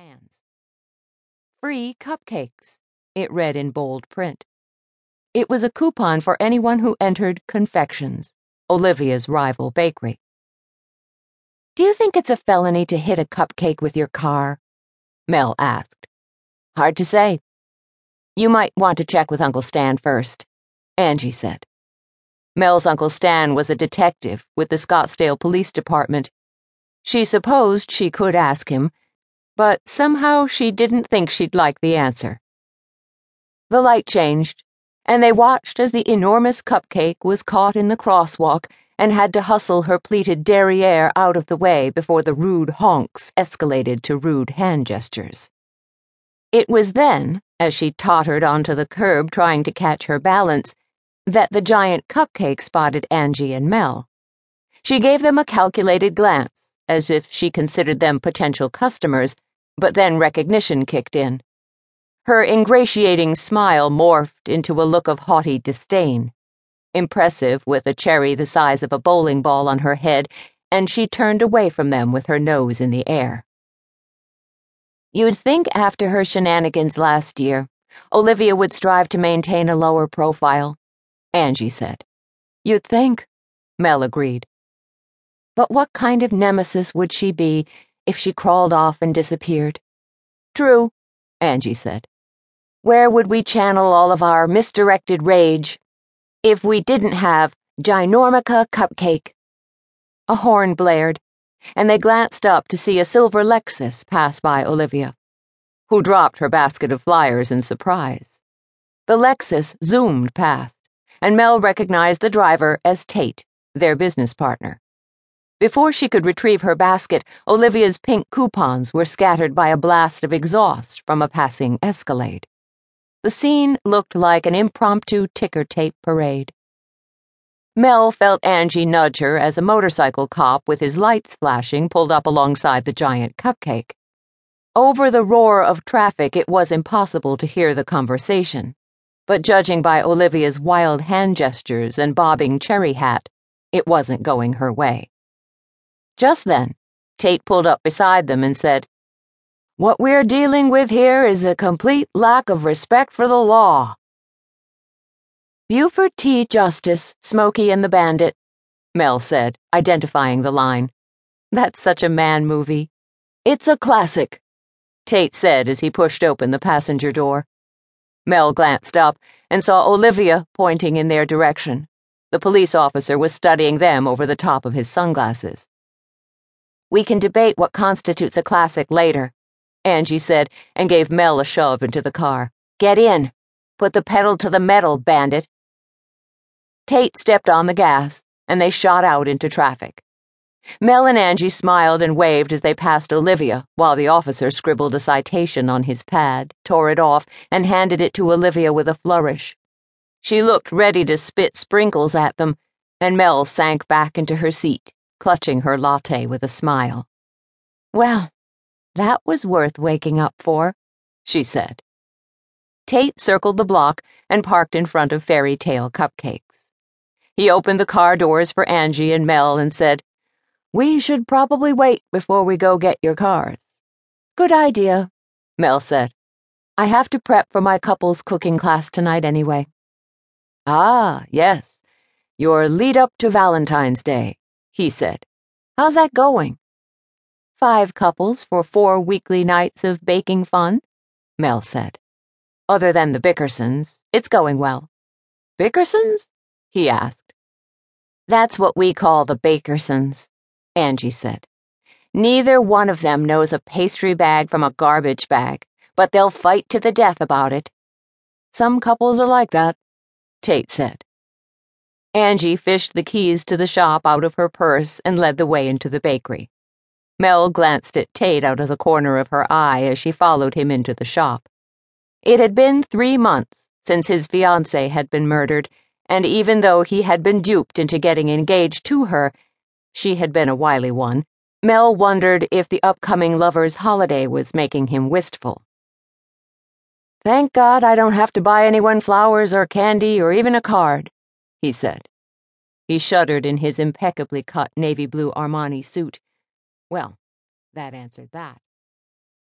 hands. Free cupcakes, it read in bold print. It was a coupon for anyone who entered Confections, Olivia's rival bakery. Do you think it's a felony to hit a cupcake with your car? Mel asked. Hard to say. You might want to check with Uncle Stan first, Angie said. Mel's Uncle Stan was a detective with the Scottsdale Police Department. She supposed she could ask him, but somehow she didn't think she'd like the answer. The light changed, and they watched as the enormous cupcake was caught in the crosswalk and had to hustle her pleated derriere out of the way before the rude honks escalated to rude hand gestures. It was then, as she tottered onto the curb trying to catch her balance, that the giant cupcake spotted Angie and Mel. She gave them a calculated glance, as if she considered them potential customers, but then recognition kicked in. Her ingratiating smile morphed into a look of haughty disdain. Impressive with a cherry the size of a bowling ball on her head, and she turned away from them with her nose in the air. You'd think after her shenanigans last year, Olivia would strive to maintain a lower profile, Angie said. You'd think, Mel agreed. But what kind of nemesis would she be if she crawled off and disappeared? True, Angie said. Where would we channel all of our misdirected rage if we didn't have Ginormica Cupcake? A horn blared, and they glanced up to see a silver Lexus pass by Olivia, who dropped her basket of flyers in surprise. The Lexus zoomed past, and Mel recognized the driver as Tate, their business partner. Before she could retrieve her basket, Olivia's pink coupons were scattered by a blast of exhaust from a passing Escalade. The scene looked like an impromptu ticker tape parade. Mel felt Angie nudge her as a motorcycle cop with his lights flashing pulled up alongside the giant cupcake. Over the roar of traffic, it was impossible to hear the conversation, but judging by Olivia's wild hand gestures and bobbing cherry hat, it wasn't going her way. Just then, Tate pulled up beside them and said, what we're dealing with here is a complete lack of respect for the law. Buford T. Justice, Smokey and the Bandit, Mel said, identifying the line. That's such a man movie. It's a classic, Tate said as he pushed open the passenger door. Mel glanced up and saw Olivia pointing in their direction. The police officer was studying them over the top of his sunglasses. We can debate what constitutes a classic later, Angie said and gave Mel a shove into the car. Get in. Put the pedal to the metal, bandit. Tate stepped on the gas, and they shot out into traffic. Mel and Angie smiled and waved as they passed Olivia, while the officer scribbled a citation on his pad, tore it off, and handed it to Olivia with a flourish. She looked ready to spit sprinkles at them, and Mel sank back into her seat, clutching her latte with a smile. Well, that was worth waking up for, she said. Tate circled the block and parked in front of Fairy Tale Cupcakes. He opened the car doors for Angie and Mel and said, We should probably wait before we go get your cars. Good idea, Mel said. I have to prep for my couples cooking class tonight anyway. Ah, yes, your lead up to Valentine's Day, he said. How's that going? Five couples for four weekly nights of baking fun, Mel said. Other than the Bickersons, it's going well. Bickersons? he asked. That's what we call the Bakersons, Angie said. Neither one of them knows a pastry bag from a garbage bag, but they'll fight to the death about it. Some couples are like that, Tate said. Angie fished the keys to the shop out of her purse and led the way into the bakery. Mel glanced at Tate out of the corner of her eye as she followed him into the shop. It had been three months since his fiancée had been murdered, and even though he had been duped into getting engaged to her, she had been a wily one, Mel wondered if the upcoming lover's holiday was making him wistful. Thank God I don't have to buy anyone flowers or candy or even a card, he said. He shuddered in his impeccably cut navy blue Armani suit well, that answered that.